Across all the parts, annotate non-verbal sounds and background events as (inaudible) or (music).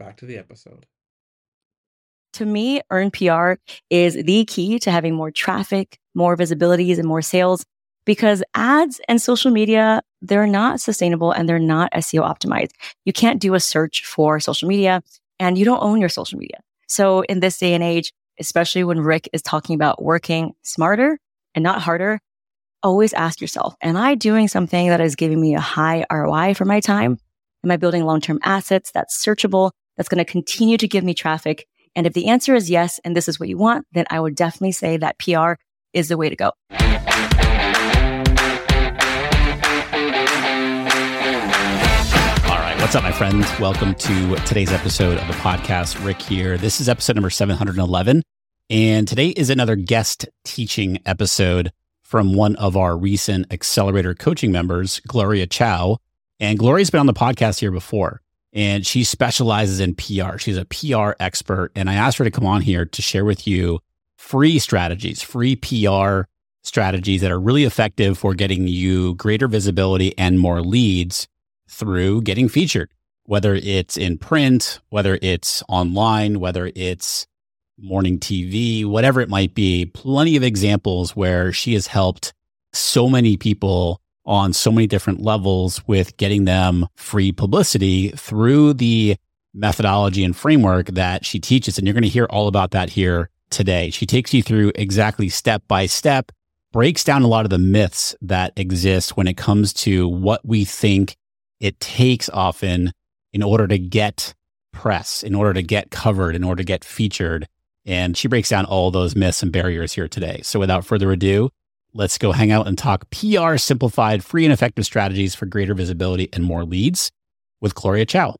Back to the episode. To me, earned PR is the key to having more traffic, more visibilities, and more sales because ads and social media, they're not sustainable and they're not SEO optimized. You can't do a search for social media and you don't own your social media. So in this day and age, especially when Rick is talking about working smarter and not harder, always ask yourself, am I doing something that is giving me a high ROI for my time? Am I building long-term assets that's searchable that's going to continue to give me traffic? And if the answer is yes, and this is what you want, then I would definitely say that PR is the way to go. All right, What's up, my friends? Welcome to today's episode of the podcast. Rick here. This is episode number 711. And today is another guest teaching episode from one of our recent accelerator coaching members, Gloria Chou. And Gloria's been on the podcast here before and she specializes in PR. She's a PR expert. And I asked her to come on here to share with you free strategies, free PR strategies that are really effective for getting you greater visibility and more leads through getting featured, whether it's in print, whether it's online, whether it's morning TV, whatever it might be. Plenty of examples where she has helped so many people on so many different levels with getting them free publicity through the methodology and framework that she teaches. And you're going to hear all about that here today. She takes you through exactly step by step, breaks down a lot of the myths that exist when it comes to what we think it takes often in order to get press, in order to get covered, in order to get featured. And she breaks down all those myths and barriers here today. So without further ado, Let's go hang out and talk PR simplified, free and effective strategies for greater visibility and more leads with Gloria Chou.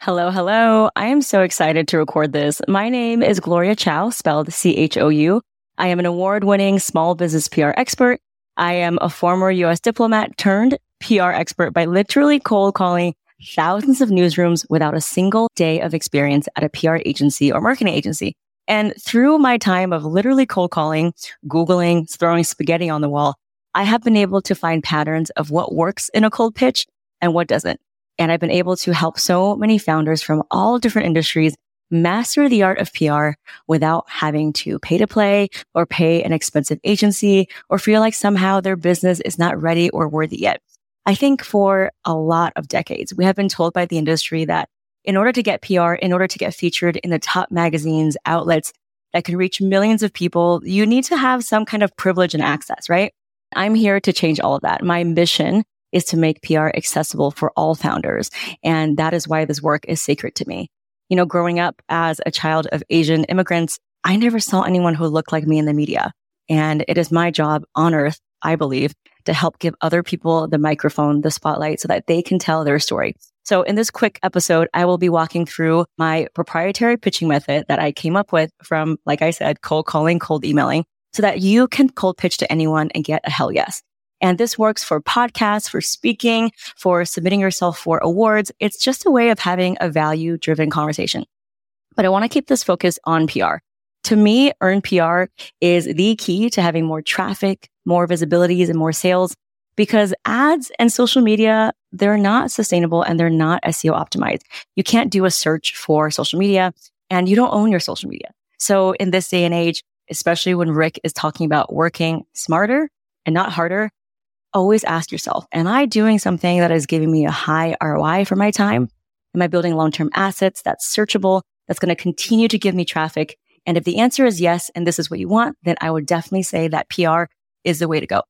Hello, hello. I am so excited to record this. My name is Gloria Chou, spelled C H O U. I am an award winning small business PR expert. I am a former US diplomat turned PR expert by literally cold calling thousands of newsrooms without a single day of experience at a PR agency or marketing agency. And through my time of literally cold calling, Googling, throwing spaghetti on the wall, I have been able to find patterns of what works in a cold pitch and what doesn't. And I've been able to help so many founders from all different industries master the art of PR without having to pay to play or pay an expensive agency or feel like somehow their business is not ready or worthy yet. I think for a lot of decades, we have been told by the industry that in order to get PR, in order to get featured in the top magazines, outlets that can reach millions of people, you need to have some kind of privilege and access, right? I'm here to change all of that. My mission is to make PR accessible for all founders. And that is why this work is sacred to me. You know, growing up as a child of Asian immigrants, I never saw anyone who looked like me in the media. And it is my job on earth, I believe, to help give other people the microphone, the spotlight so that they can tell their story. So in this quick episode, I will be walking through my proprietary pitching method that I came up with from, like I said, cold calling, cold emailing so that you can cold pitch to anyone and get a hell yes. And this works for podcasts, for speaking, for submitting yourself for awards. It's just a way of having a value driven conversation. But I want to keep this focus on PR. to me, earned PR is the key to having more traffic, more visibilities and more sales because ads and social media, they're not sustainable and they're not SEO optimized. You can't do a search for social media and you don't own your social media. So in this day and age, especially when Rick is talking about working smarter and not harder, always ask yourself, am I doing something that is giving me a high ROI for my time? Am I building long-term assets that's searchable, that's going to continue to give me traffic? And if the answer is yes, and this is what you want, then I would definitely say that PR is the way to go.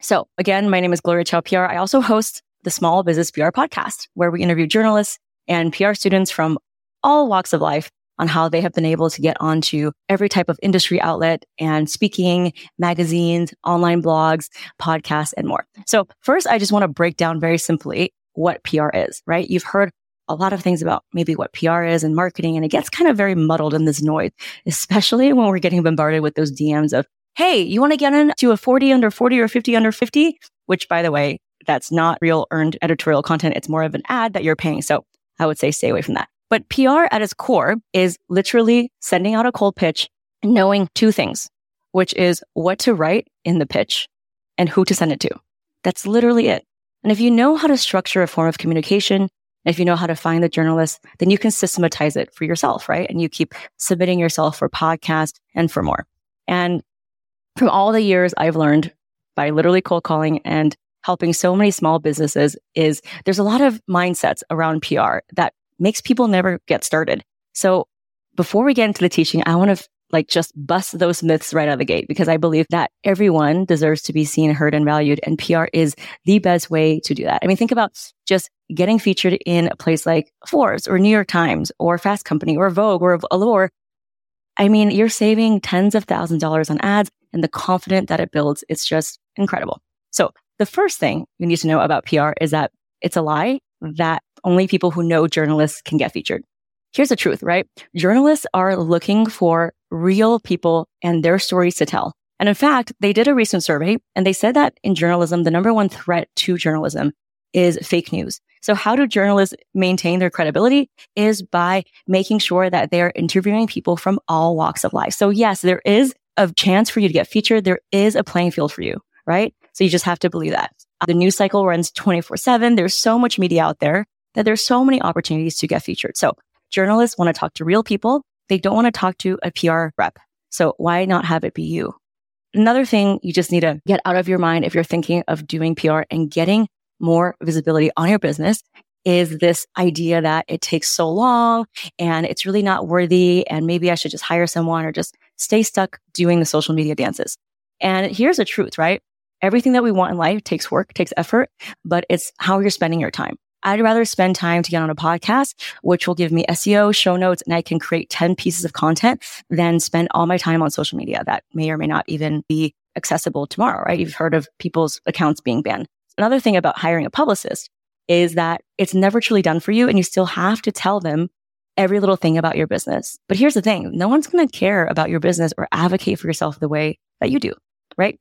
So again, my name is Gloria Chou PR. I also host the Small Business PR podcast, where we interview journalists and PR students from all walks of life on how they have been able to get onto every type of industry outlet and speaking, magazines, online blogs, podcasts, and more. So first, I just want to break down very simply what PR is, right? You've heard a lot of things about maybe what PR is and marketing, and it gets kind of very muddled in this noise, especially when we're getting bombarded with those DMs of, Hey, you want to get into a 40 under 40 or 50 under 50? Which by the way, that's not real earned editorial content. It's more of an ad that you're paying. So I would say stay away from that. But PR at its core is literally sending out a cold pitch, knowing two things, which is what to write in the pitch and who to send it to. That's literally it. And if you know how to structure a form of communication, if you know how to find the journalist, then you can systematize it for yourself, right? And you keep submitting yourself for podcasts and for more. And from all the years I've learned by literally cold calling and helping so many small businesses is there's a lot of mindsets around PR that makes people never get started. So before we get into the teaching, I want to like just bust those myths right out of the gate because I believe that everyone deserves to be seen, heard, and valued. And PR is the best way to do that. I mean, think about just getting featured in a place like Forbes or New York Times or Fast Company or Vogue or Allure. I mean, you're saving tens of thousands of dollars on ads and the confidence that it builds. is just incredible. So the first thing you need to know about PR is that it's a lie mm. that only people who know journalists can get featured. Here's the truth, right? Journalists are looking for real people and their stories to tell. And in fact, they did a recent survey and they said that in journalism, the number one threat to journalism is fake news. So how do journalists maintain their credibility is by making sure that they're interviewing people from all walks of life. So yes, there is a chance for you to get featured. There is a playing field for you, right? So you just have to believe that. The news cycle runs 24 seven. There's so much media out there that there's so many opportunities to get featured. So journalists want to talk to real people. They don't want to talk to a PR rep. So why not have it be you? Another thing you just need to get out of your mind if you're thinking of doing PR and getting more visibility on your business is this idea that it takes so long and it's really not worthy. And maybe I should just hire someone or just stay stuck doing the social media dances. And here's the truth, right? Everything that we want in life takes work, takes effort, but it's how you're spending your time. I'd rather spend time to get on a podcast, which will give me SEO, show notes, and I can create 10 pieces of content than spend all my time on social media that may or may not even be accessible tomorrow, right? You've heard of people's accounts being banned. Another thing about hiring a publicist is that it's never truly done for you and you still have to tell them every little thing about your business. But here's the thing. No one's going to care about your business or advocate for yourself the way that you do, right?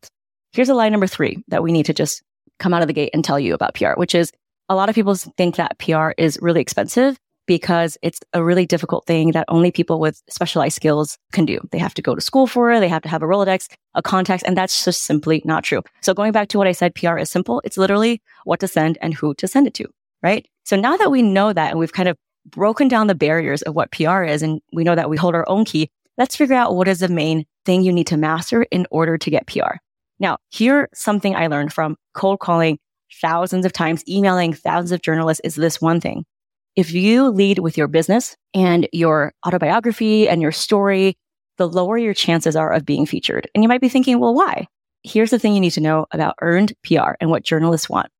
Here's a line number three that we need to just come out of the gate and tell you about PR, which is a lot of people think that PR is really expensive because it's a really difficult thing that only people with specialized skills can do. They have to go to school for it. They have to have a Rolodex, a contacts, and that's just simply not true. So going back to what I said, PR is simple. It's literally what to send and who to send it to, right? So now that we know that and we've kind of broken down the barriers of what PR is and we know that we hold our own key, let's figure out what is the main thing you need to master in order to get PR. Now, here something I learned from cold calling thousands of times, emailing thousands of journalists is this one thing. If you lead with your business and your autobiography and your story, the lower your chances are of being featured. And you might be thinking, well, why? Here's the thing you need to know about earned PR and what journalists want.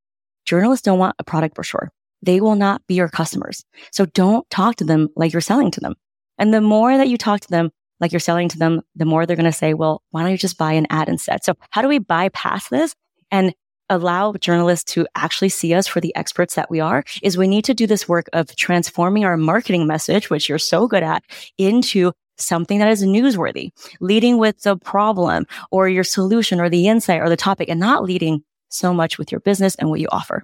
Journalists don't want a product brochure. They will not be your customers. So don't talk to them like you're selling to them. And the more that you talk to them like you're selling to them, the more they're going to say, well, why don't you just buy an ad instead? So how do we bypass this and allow journalists to actually see us for the experts that we are is we need to do this work of transforming our marketing message, which you're so good at, into something that is newsworthy, leading with the problem or your solution or the insight or the topic and not leading so much with your business and what you offer.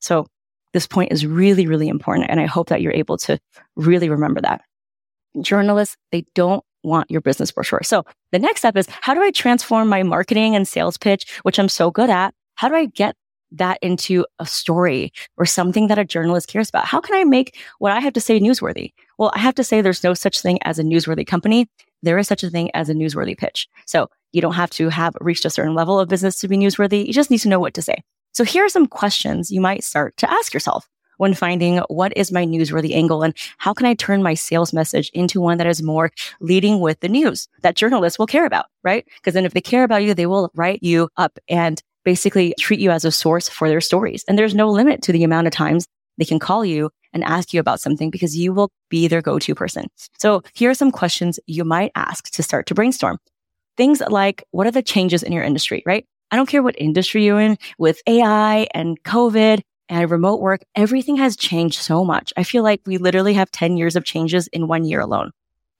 So this point is really, really important. And I hope that you're able to really remember that. Journalists, they don't want your business brochure. So the next step is how do I transform my marketing and sales pitch, which I'm so good at? How do I get that into a story or something that a journalist cares about? How can I make what I have to say newsworthy? Well, I have to say there's no such thing as a newsworthy company. There is such a thing as a newsworthy pitch. So you don't have to have reached a certain level of business to be newsworthy. You just need to know what to say. So here are some questions you might start to ask yourself when finding what is my newsworthy angle and how can I turn my sales message into one that is more leading with the news that journalists will care about, right? Because then if they care about you, they will write you up and basically treat you as a source for their stories. And there's no limit to the amount of times they can call you and ask you about something because you will be their go-to person. So here are some questions you might ask to start to brainstorm. Things like, what are the changes in your industry, right? I don't care what industry you're in with AI and COVID and remote work, everything has changed so much. I feel like we literally have 10 years of changes in one year alone.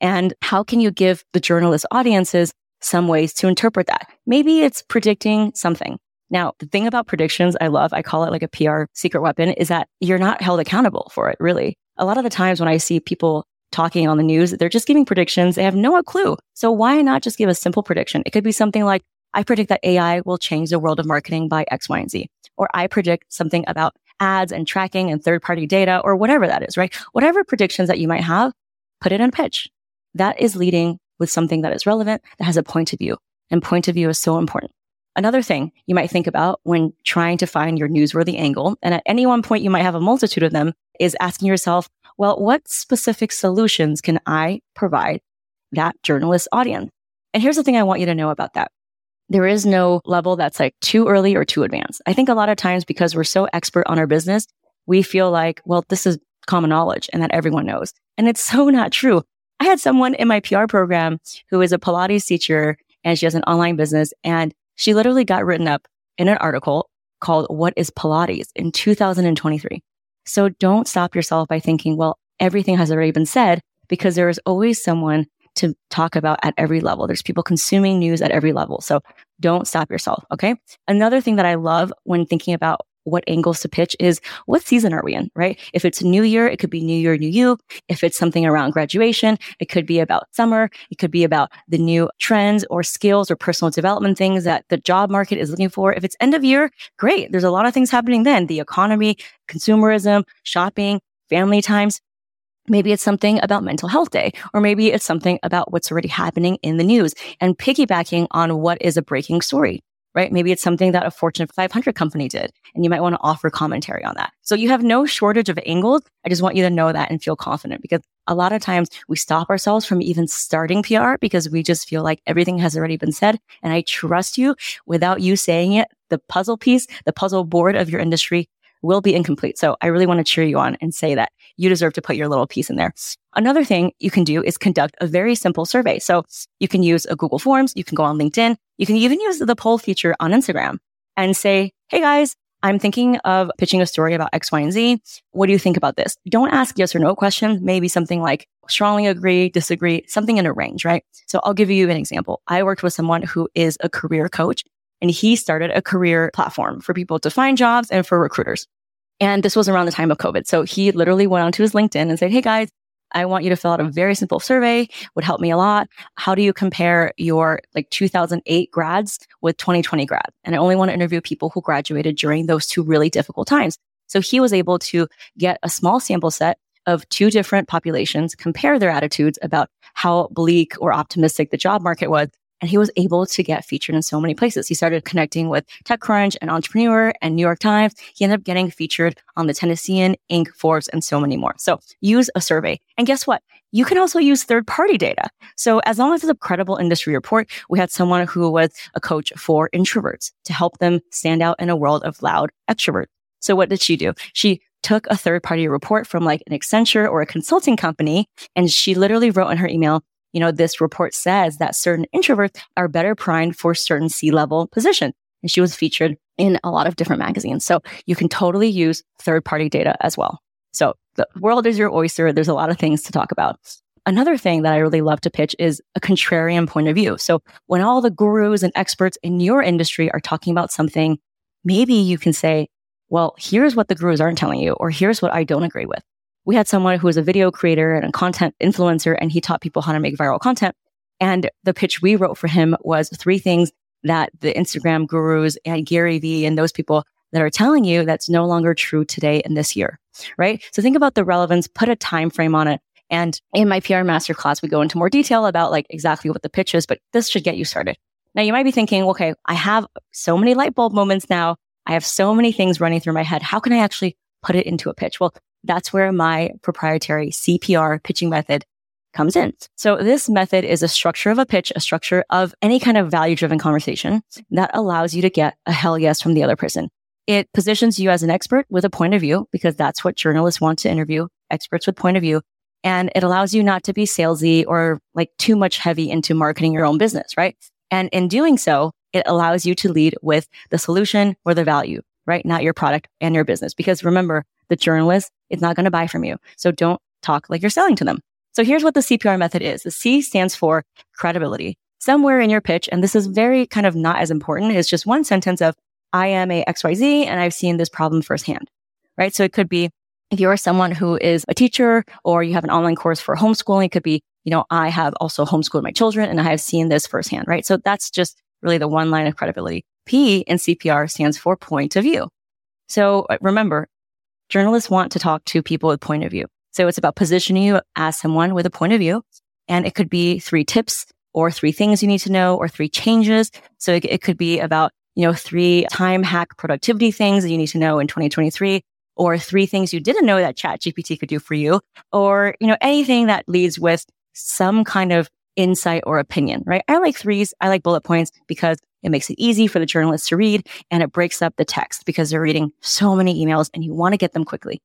And how can you give the journalist audiences some ways to interpret that? Maybe it's predicting something. Now, the thing about predictions I love, I call it like a PR secret weapon, is that you're not held accountable for it, really. A lot of the times when I see people talking on the news, they're just giving predictions. They have no clue. So why not just give a simple prediction? It could be something like, I predict that AI will change the world of marketing by X, Y, and Z. Or I predict something about ads and tracking and third party data or whatever that is, right? Whatever predictions that you might have, put it in a pitch. That is leading with something that is relevant, that has a point of view. And point of view is so important. Another thing you might think about when trying to find your newsworthy angle, and at any one point you might have a multitude of them, is asking yourself, well, what specific solutions can I provide that journalist audience? And here's the thing I want you to know about that. There is no level that's like too early or too advanced. I think a lot of times because we're so expert on our business, we feel like, well, this is common knowledge and that everyone knows. And it's so (laughs) not true. I had someone in my PR program who is a Pilates teacher and she has an online business and she literally got written up in an article called What is Pilates in 2023. So don't stop yourself by thinking, well, everything has already been said because there is always someone to talk about at every level. There's people consuming news at every level. So don't stop yourself. Okay. Another thing that I love when thinking about what angles to pitch is what season are we in, right? If it's new year, it could be new year, new you. If it's something around graduation, it could be about summer. It could be about the new trends or skills or personal development things that the job market is looking for. If it's end of year, great. There's a lot of things happening then. The economy, consumerism, shopping, family times. Maybe it's something about mental health day, or maybe it's something about what's already happening in the news and piggybacking on what is a breaking story, right? Maybe it's something that a Fortune 500 company did, and you might want to offer commentary on that. So you have no shortage of angles. I just want you to know that and feel confident because a lot of times we stop ourselves from even starting PR because we just feel like everything has already been said. And I trust you without you saying it. The puzzle piece, the puzzle board of your industry will be incomplete. So I really want to cheer you on and say that you deserve to put your little piece in there. Another thing you can do is conduct a very simple survey. So you can use a Google Forms. You can go on LinkedIn. You can even use the poll feature on Instagram and say, Hey guys, I'm thinking of pitching a story about X, Y, and Z. What do you think about this? Don't ask yes or no questions. Maybe something like strongly agree, disagree, something in a range, right? So I'll give you an example. I worked with someone who is a career coach and he started a career platform for people to find jobs and for recruiters. And this was around the time of COVID. So he literally went onto his LinkedIn and said, Hey guys, I want you to fill out a very simple survey would help me a lot. How do you compare your like 2008 grads with 2020 grads? And I only want to interview people who graduated during those two really difficult times. So he was able to get a small sample set of two different populations, compare their attitudes about how bleak or optimistic the job market was, and he was able to get featured in so many places. He started connecting with TechCrunch and Entrepreneur and New York Times. He ended up getting featured on the Tennessean, Inc., Forbes, and so many more. So use a survey. And guess what? You can also use third party data. So as long as it's a credible industry report, we had someone who was a coach for introverts to help them stand out in a world of loud extroverts. So what did she do? She took a third party report from like an Accenture or a consulting company and she literally wrote in her email, you know, this report says that certain introverts are better primed for certain C level positions. And she was featured in a lot of different magazines. So you can totally use third party data as well. So the world is your oyster. There's a lot of things to talk about. Another thing that I really love to pitch is a contrarian point of view. So when all the gurus and experts in your industry are talking about something, maybe you can say, well, here's what the gurus aren't telling you, or here's what I don't agree with we had someone who was a video creator and a content influencer, and he taught people how to make viral content. And the pitch we wrote for him was three things that the Instagram gurus and Gary Vee and those people that are telling you that's no longer true today and this year, right? So think about the relevance, put a time frame on it. And in my PR masterclass, we go into more detail about like exactly what the pitch is, but this should get you started. Now you might be thinking, okay, I have so many light bulb moments now. I have so many things running through my head. How can I actually put it into a pitch? Well, that's where my proprietary CPR pitching method comes in. So this method is a structure of a pitch, a structure of any kind of value driven conversation that allows you to get a hell yes from the other person. It positions you as an expert with a point of view because that's what journalists want to interview experts with point of view. And it allows you not to be salesy or like too much heavy into marketing your own business, right? And in doing so, it allows you to lead with the solution or the value, right? Not your product and your business. Because remember, the journalist is not going to buy from you. So don't talk like you're selling to them. So here's what the CPR method is. The C stands for credibility. Somewhere in your pitch, and this is very kind of not as important, is just one sentence of, I am a XYZ and I've seen this problem firsthand, right? So it could be, if you're someone who is a teacher or you have an online course for homeschooling, it could be, you know, I have also homeschooled my children and I have seen this firsthand, right? So that's just really the one line of credibility. P in CPR stands for point of view. So uh, remember, journalists want to talk to people with point of view. So it's about positioning you as someone with a point of view. And it could be three tips or three things you need to know or three changes. So it, it could be about, you know, three time hack productivity things that you need to know in 2023 or three things you didn't know that ChatGPT could do for you or, you know, anything that leads with some kind of insight or opinion, right? I like threes. I like bullet points because it makes it easy for the journalists to read and it breaks up the text because they're reading so many emails and you want to get them quickly.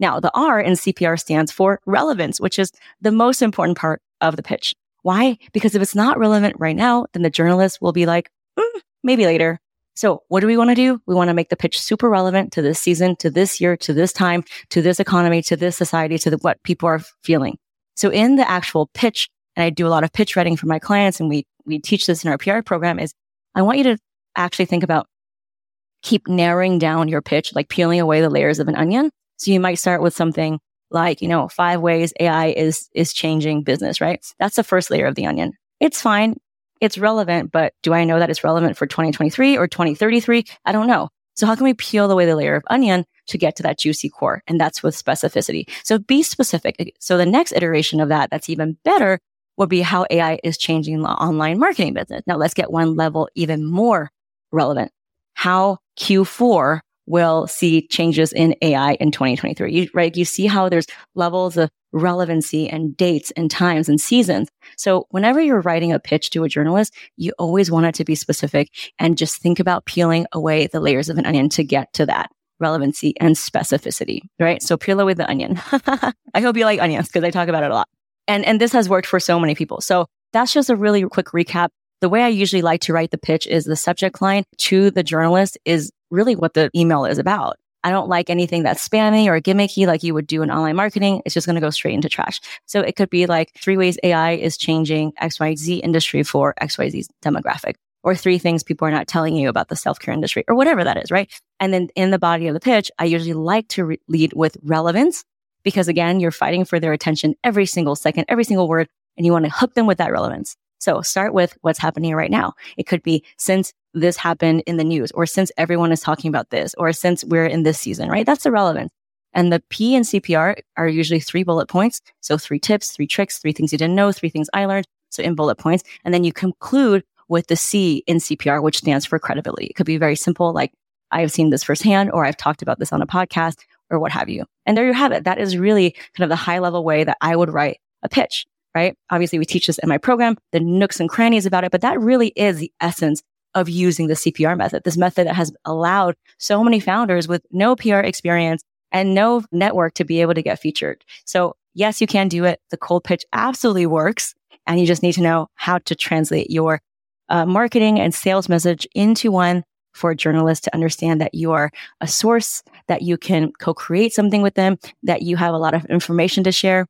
Now, the R in CPR stands for relevance, which is the most important part of the pitch. Why? Because if it's not relevant right now, then the journalist will be like, mm, maybe later. So what do we want to do? We want to make the pitch super relevant to this season, to this year, to this time, to this economy, to this society, to the, what people are feeling. So in the actual pitch, and I do a lot of pitch writing for my clients and we, we teach this in our PR program is I want you to actually think about keep narrowing down your pitch, like peeling away the layers of an onion. So you might start with something like, you know, five ways AI is, is changing business, right? That's the first layer of the onion. It's fine. It's relevant, but do I know that it's relevant for 2023 or 2033? I don't know. So how can we peel away the layer of onion to get to that juicy core? And that's with specificity. So be specific. So the next iteration of that, that's even better would be how AI is changing the online marketing business. Now let's get one level even more relevant. How Q4 will see changes in AI in 2023. You, right? You see how there's levels of relevancy and dates and times and seasons. So whenever you're writing a pitch to a journalist, you always want it to be specific and just think about peeling away the layers of an onion to get to that relevancy and specificity, right? So peel away the onion. (laughs) I hope you like onions because I talk about it a lot. And, and this has worked for so many people. So that's just a really quick recap. The way I usually like to write the pitch is the subject line to the journalist is really what the email is about. I don't like anything that's spammy or gimmicky like you would do in online marketing. It's just going to go straight into trash. So it could be like three ways AI is changing XYZ industry for XYZ demographic or three things people are not telling you about the self-care industry or whatever that is, right? And then in the body of the pitch, I usually like to re- lead with relevance because again, you're fighting for their attention every single second, every single word, and you want to hook them with that relevance. So start with what's happening right now. It could be since this happened in the news or since everyone is talking about this or since we're in this season, right? That's the relevance. And the P and CPR are usually three bullet points. So three tips, three tricks, three things you didn't know, three things I learned. So in bullet points. And then you conclude with the C in CPR, which stands for credibility. It could be very simple, like I have seen this firsthand, or I've talked about this on a podcast, or what have you. And there you have it. That is really kind of the high level way that I would write a pitch, right? Obviously, we teach this in my program, the nooks and crannies about it, but that really is the essence of using the CPR method, this method that has allowed so many founders with no PR experience and no network to be able to get featured. So yes, you can do it. The cold pitch absolutely works. And you just need to know how to translate your uh, marketing and sales message into one for a journalist to understand that you are a source, that you can co-create something with them, that you have a lot of information to share.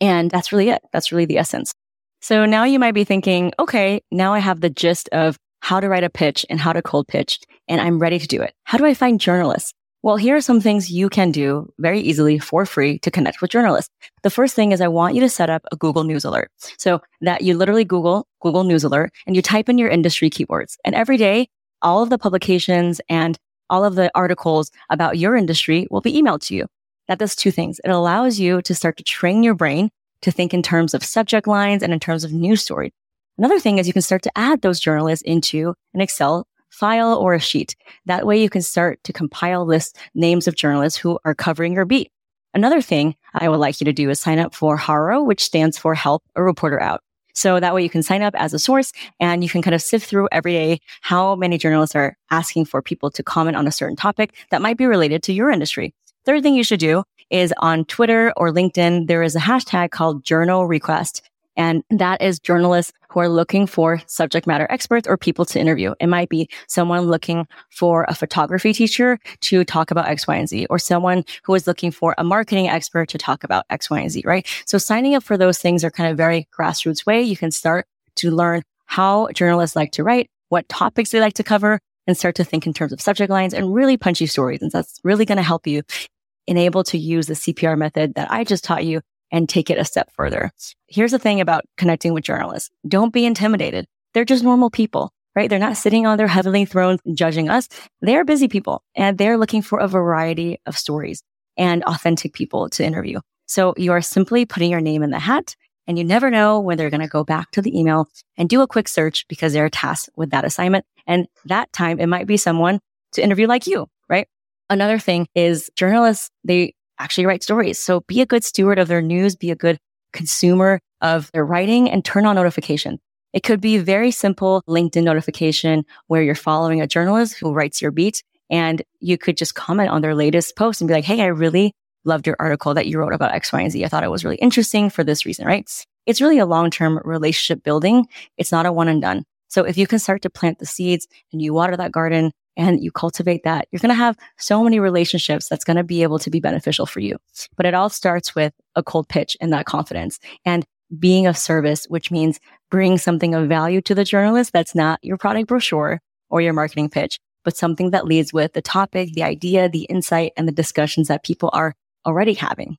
And that's really it. That's really the essence. So now you might be thinking, okay, now I have the gist of how to write a pitch and how to cold pitch, and I'm ready to do it. How do I find journalists? Well, here are some things you can do very easily for free to connect with journalists. The first thing is I want you to set up a Google News Alert. So that you literally Google Google News Alert and you type in your industry keywords. And every day, all of the publications and all of the articles about your industry will be emailed to you. That does two things. It allows you to start to train your brain to think in terms of subject lines and in terms of news stories. Another thing is you can start to add those journalists into an Excel file or a sheet. That way you can start to compile list names of journalists who are covering your beat. Another thing I would like you to do is sign up for HARO, which stands for Help a Reporter Out. So that way you can sign up as a source and you can kind of sift through every day how many journalists are asking for people to comment on a certain topic that might be related to your industry. Third thing you should do is on Twitter or LinkedIn, there is a hashtag called JournoRequest. And that is journalists who are looking for subject matter experts or people to interview. It might be someone looking for a photography teacher to talk about X, Y, and Z, or someone who is looking for a marketing expert to talk about X, Y, and Z, right? So signing up for those things are kind of very grassroots way. You can start to learn how journalists like to write, what topics they like to cover, and start to think in terms of subject lines and really punchy stories. And that's really going to help you enable to use the CPR method that I just taught you and take it a step further. Here's the thing about connecting with journalists. Don't be intimidated. They're just normal people, right? They're not sitting on their heavenly thrones judging us. They're busy people and they're looking for a variety of stories and authentic people to interview. So you are simply putting your name in the hat and you never know when they're going to go back to the email and do a quick search because they're tasked with that assignment. And that time it might be someone to interview like you, right? Another thing is journalists, they actually write stories. So be a good steward of their news, be a good consumer of their writing and turn on notification. It could be very simple LinkedIn notification where you're following a journalist who writes your beat and you could just comment on their latest post and be like, Hey, I really loved your article that you wrote about X, Y, and Z. I thought it was really interesting for this reason, right? It's really a long-term relationship building. It's not a one and done. So if you can start to plant the seeds and you water that garden and you cultivate that, you're going to have so many relationships that's going to be able to be beneficial for you. But it all starts with a cold pitch and that confidence and being of service, which means bring something of value to the journalist that's not your product brochure or your marketing pitch, but something that leads with the topic, the idea, the insight, and the discussions that people are already having.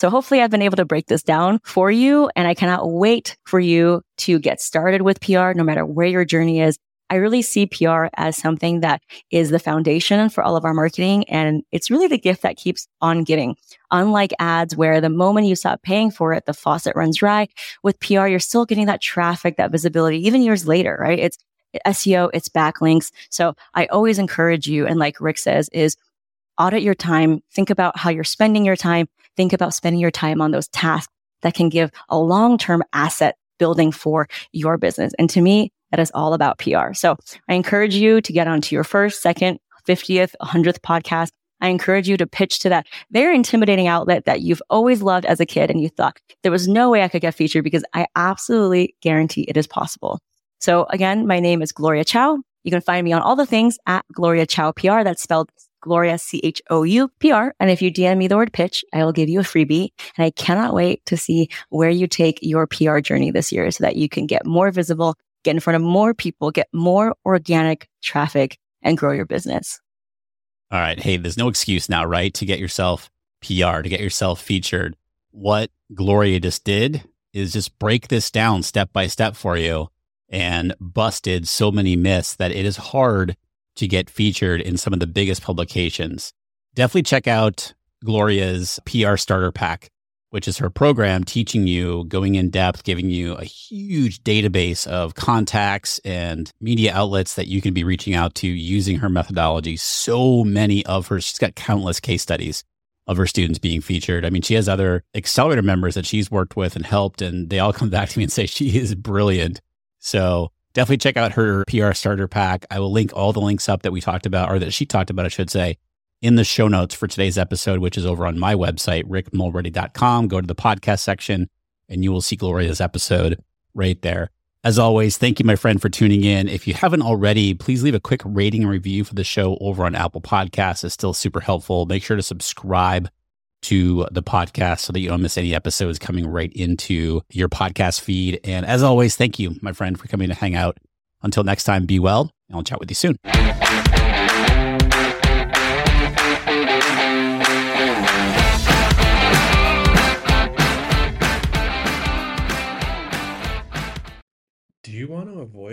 So hopefully I've been able to break this down for you. And I cannot wait for you to get started with PR, no matter where your journey is. I really see PR as something that is the foundation for all of our marketing. And it's really the gift that keeps on giving. Unlike ads where the moment you stop paying for it, the faucet runs dry. With PR, you're still getting that traffic, that visibility, even years later, right? It's SEO, it's backlinks. So I always encourage you. And like Rick says, is audit your time. Think about how you're spending your time. Think about spending your time on those tasks that can give a long-term asset building for your business. And to me, that is all about PR. So I encourage you to get onto your first, second, 50th, 100th podcast. I encourage you to pitch to that very intimidating outlet that you've always loved as a kid and you thought there was no way I could get featured because I absolutely guarantee it is possible. So again, my name is Gloria Chou. You can find me on all the things at Gloria Chou PR. That's spelled Gloria C H O U P R. And if you DM me the word pitch, I will give you a freebie. And I cannot wait to see where you take your PR journey this year so that you can get more visible get in front of more people, get more organic traffic and grow your business. All right. Hey, there's no excuse now, right? To get yourself PR, to get yourself featured. What Gloria just did is just break this down step by step for you and busted so many myths that it is hard to get featured in some of the biggest publications. Definitely check out Gloria's PR starter pack which is her program teaching you, going in depth, giving you a huge database of contacts and media outlets that you can be reaching out to using her methodology. So many of her, she's got countless case studies of her students being featured. I mean, she has other accelerator members that she's worked with and helped, and they all (laughs) come back to me and say she is brilliant. So definitely check out her PR starter pack. I will link all the links up that we talked about, or that she talked about, I should say, in the show notes for today's episode, which is over on my website, rickmulready.com. Go to the podcast section and you will see Gloria's episode right there. As always, thank you, my friend, for tuning in. If you haven't already, please leave a quick rating and review for the show over on Apple Podcasts. It's still super helpful. Make sure to subscribe to the podcast so that you don't miss any episodes coming right into your podcast feed. And as always, thank you, my friend, for coming to hang out. Until next time, be well, and I'll chat with you soon.